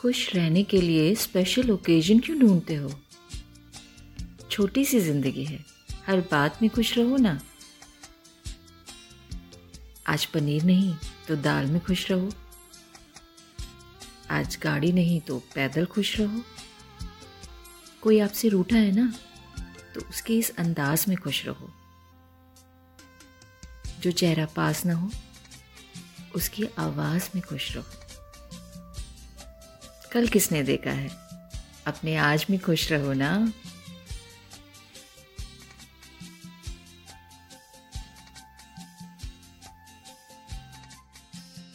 खुश रहने के लिए स्पेशल ओकेजन क्यों ढूंढते हो? छोटी सी ज़िंदगी है। हर बात में खुश रहो ना। आज पनीर नहीं तो दाल में खुश रहो। आज गाड़ी नहीं तो पैदल खुश रहो। कोई आपसे रूठा है ना तो उसके इस अंदाज में खुश रहो। जो चेहरा पास ना हो, उसकी आवाज़ में खुश रहो। कल किसने देखा है? अपने आज में खुश रहो ना।